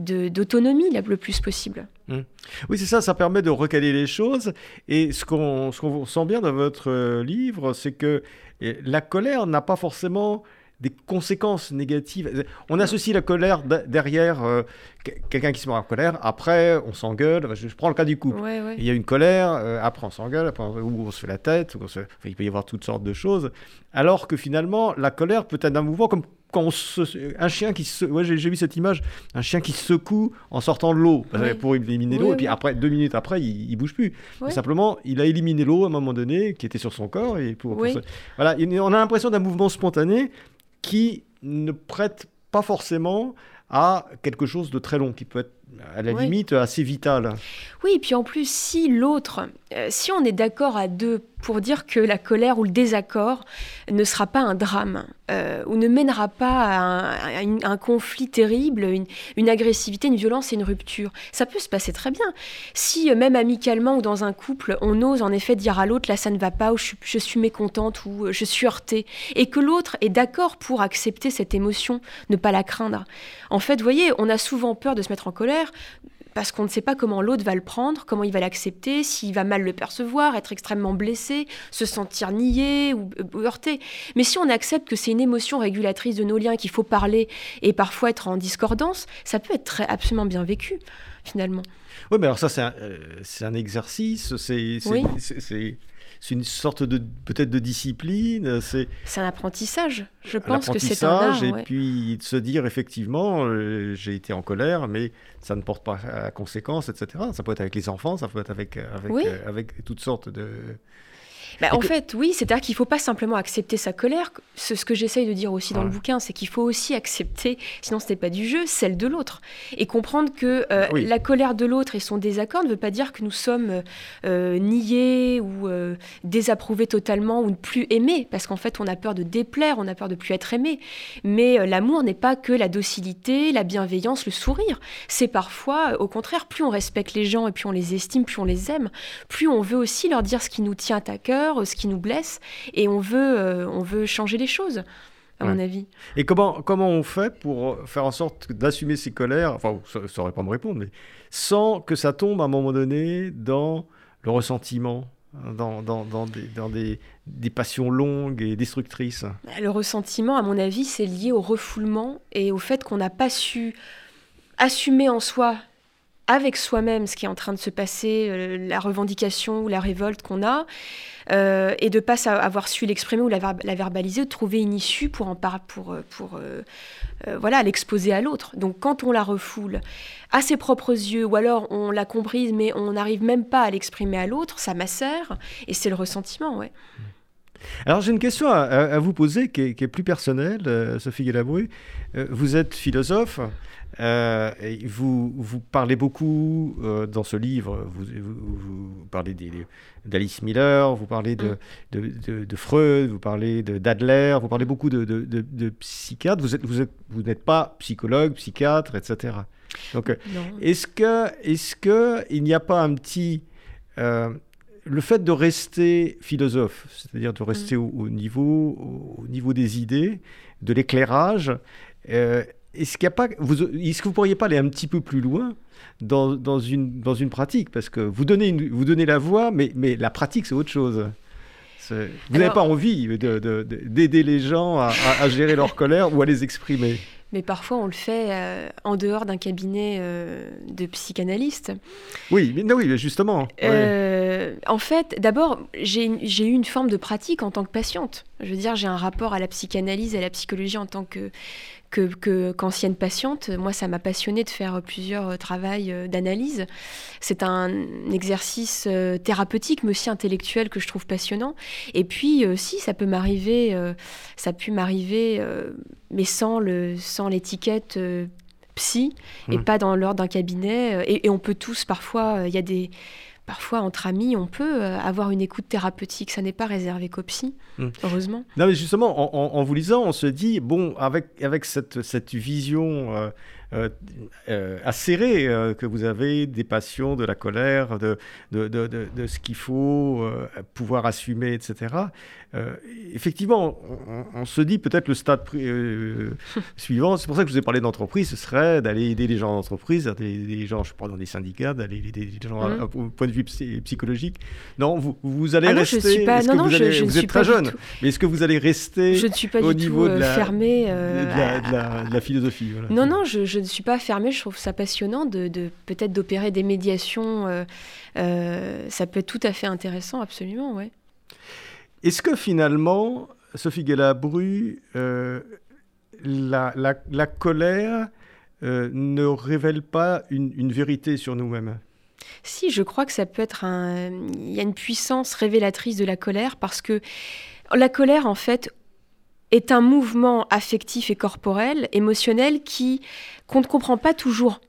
Speaker 2: d'autonomie le plus possible.
Speaker 1: Mmh. Oui, c'est ça, ça permet de recaler les choses. Et ce qu'on qu sent bien dans votre euh, livre, c'est que eh, la colère n'a pas forcément des conséquences négatives. On associe la colère derrière euh, quelqu'un qui se met en colère, après on s'engueule. Je, prends le cas du couple. Il y a une colère, euh, après on s'engueule, après on, ou on se fait la tête, ou il peut y avoir toutes sortes de choses. Alors que finalement, la colère peut être un mouvement comme quand un chien qui se, ouais, j'ai, vu cette image, un chien qui secoue en sortant de l'eau pour éliminer l'eau, et puis après deux minutes après, il, il bouge plus. Simplement, il a éliminé l'eau à un moment donné qui était sur son corps et pour, voilà, on a l'impression d'un mouvement spontané qui ne prête pas forcément à quelque chose de très long, qui peut être à la limite assez vital.
Speaker 2: Oui, et puis en plus, si l'autre, euh, si on est d'accord à deux pour dire que la colère ou le désaccord ne sera pas un drame euh, ou ne mènera pas à un, conflit terrible, une, agressivité, une violence et une rupture, ça peut se passer très bien. Si euh, même amicalement ou dans un couple, on ose en effet dire à l'autre là ça ne va pas ou je, je suis mécontente ou je suis heurtée et que l'autre est d'accord pour accepter cette émotion, ne pas la craindre. En fait, vous voyez, on a souvent peur de se mettre en colère parce qu'on ne sait pas comment l'autre va le prendre, comment il va l'accepter, s'il va mal le percevoir, être extrêmement blessé, se sentir nié ou heurté. Mais si on accepte que c'est une émotion régulatrice de nos liens, qu'il faut parler et parfois être en discordance, ça peut être très, absolument bien vécu finalement.
Speaker 1: Oui, mais alors ça, c'est un, un, exercice, c'est oui c'est une sorte de peut-être de discipline.
Speaker 2: C'est un apprentissage. Je pense que c'est un art.
Speaker 1: Et puis de se dire effectivement, euh, j'ai été en colère, mais ça ne porte pas à conséquence, etc. Ça peut être avec les enfants, ça peut être avec avec, euh, avec toutes sortes de
Speaker 2: bah, en fait, oui, c'est-à-dire qu'il ne faut pas simplement accepter sa colère. Ce, ce que j'essaye de dire aussi dans le bouquin, c'est qu'il faut aussi accepter, sinon ce n'est pas du jeu, celle de l'autre. Et comprendre que euh, la colère de l'autre et son désaccord ne veut pas dire que nous sommes euh, niés ou euh, désapprouvés totalement ou ne plus aimés, parce qu'en fait, on a peur de déplaire, on a peur de plus être aimé. Mais l'amour n'est pas que la docilité, la bienveillance, le sourire. C'est parfois, au contraire, plus on respecte les gens et plus on les estime, plus on les aime, plus on veut aussi leur dire ce qui nous tient à cœur ce qui nous blesse, et on veut, euh, on veut changer les choses à mon avis.
Speaker 1: Et comment, comment on fait pour faire en sorte d'assumer ses colères, enfin, ça saurait pas me répondre, mais sans que ça tombe à un moment donné dans le ressentiment, dans, dans, dans, des, dans des, des, passions longues et destructrices?
Speaker 2: Le ressentiment, à mon avis, c'est lié au refoulement et au fait qu'on n'a pas su assumer en soi avec soi-même ce qui est en train de se passer, euh, la revendication ou la révolte qu'on a, euh, et de ne pas avoir su l'exprimer ou la, verbaliser, de trouver une issue pour en parler, pour, euh, voilà, l'exposer à l'autre. Donc quand on la refoule à ses propres yeux, ou alors on l'a comprise, mais on n'arrive même pas à l'exprimer à l'autre, ça macère, et c'est le ressentiment, ouais.
Speaker 1: Alors j'ai une question à, vous poser qui est, plus personnelle, Sophie Galabru. vous êtes philosophe. Euh, vous, vous parlez beaucoup euh, dans ce livre, vous, vous, parlez d'Alice Miller, vous parlez de, de, de, Freud, vous parlez d'Adler, vous parlez beaucoup de, psychiatres. Vous n'êtes vous êtes, vous pas psychologue, psychiatre, etc. Donc, est-ce que est-ce que il n'y a pas un petit euh, le fait de rester philosophe, c'est-à-dire de rester mm. au, niveau au niveau des idées, de l'éclairage, est-ce qu'il a pas, vous, est-ce que vous pourriez pas aller un petit peu plus loin dans, dans, une, dans une pratique? Parce que vous donnez, vous donnez la voix, mais, mais la pratique, c'est autre chose. Vous n'avez pas envie d'aider de, de, les gens à, à, gérer leur colère ou à les exprimer?
Speaker 2: Mais parfois on le fait euh, en dehors d'un cabinet euh, de psychanalyste.
Speaker 1: Oui, mais non, oui, justement.
Speaker 2: Euh, en fait, d'abord, j'ai eu une forme de pratique en tant que patiente. Je veux dire, j'ai un rapport à la psychanalyse et à la psychologie en tant que qu'ancienne patiente. Moi, ça m'a passionné de faire plusieurs travails d'analyse. C'est un exercice thérapeutique, mais aussi intellectuel que je trouve passionnant. Et puis, si, ça peut m'arriver, ça a pu m'arriver, mais sans le sans l'étiquette psy et mmh. pas dans l'ordre d'un cabinet. Et, et, on peut tous, parfois, il y a des parfois entre amis, on peut euh, avoir une écoute thérapeutique. Ça n'est pas réservé qu'aux psy, hmm. heureusement.
Speaker 1: Non, mais justement, en, vous lisant, on se dit, bon, avec, avec cette, cette vision euh, euh, euh, acéré euh, que vous avez des passions, de la colère, de, de, de, de, ce qu'il faut pouvoir assumer, etc. effectivement, on, se dit peut-être le stade suivant, c'est pour ça que je vous ai parlé d'entreprise, ce serait d'aller aider les gens d'entreprise, des gens, je pas, dans des syndicats, d'aller aider les gens mmh. au point de vue psychologique. Non, vous, vous allez ah non, rester. Je suis pas... Non, non, vous, allez... je, vous êtes très jeune, mais est-ce que vous allez rester
Speaker 2: je ne suis pas au du niveau tout, de, la,
Speaker 1: de, la, de, la, de, la, philosophie voilà.
Speaker 2: Non, non, je, je ne suis pas fermée. Je trouve ça passionnant de, peut-être d'opérer des médiations. Euh, euh, ça peut être tout à fait intéressant, absolument, ouais.
Speaker 1: Est-ce que finalement, Sophie Galabru, euh, la, la, colère ne révèle pas une, une vérité sur nous-mêmes?
Speaker 2: Si, je crois que ça peut être un. Il y a une puissance révélatrice de la colère parce que la colère, en fait, est un mouvement affectif et corporel, émotionnel, qui qu'on ne comprend pas toujours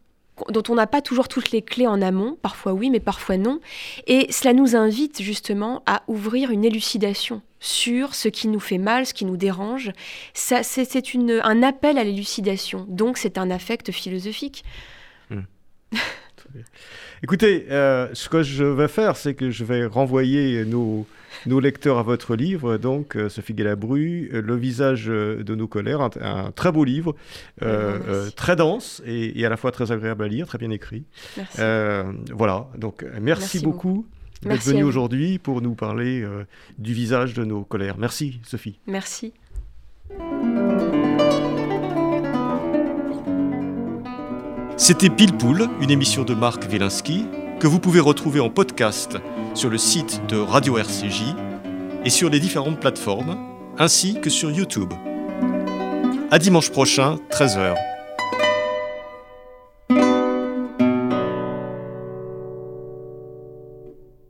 Speaker 2: dont on n'a pas toujours toutes les clés en amont, parfois oui, mais parfois non. Et cela nous invite justement à ouvrir une élucidation sur ce qui nous fait mal, ce qui nous dérange. Ça, c'est, un appel à l'élucidation, donc c'est un affect philosophique. Hmm.
Speaker 1: Écoutez, euh, ce que je vais faire, c'est que je vais renvoyer nos, nos lecteurs à votre livre, donc Sophie Galabru, Le visage de nos colères, un, très beau livre, très dense et, à la fois très agréable à lire, très bien écrit. voilà, donc merci, beaucoup. d'être venu aujourd'hui pour nous parler du visage de nos colères. Merci Sophie.
Speaker 2: Merci.
Speaker 3: C'était Pile Poule, une émission de Marc Wielinski que vous pouvez retrouver en podcast sur le site de Radio RCJ et sur les différentes plateformes, ainsi que sur YouTube. À dimanche prochain, 13h.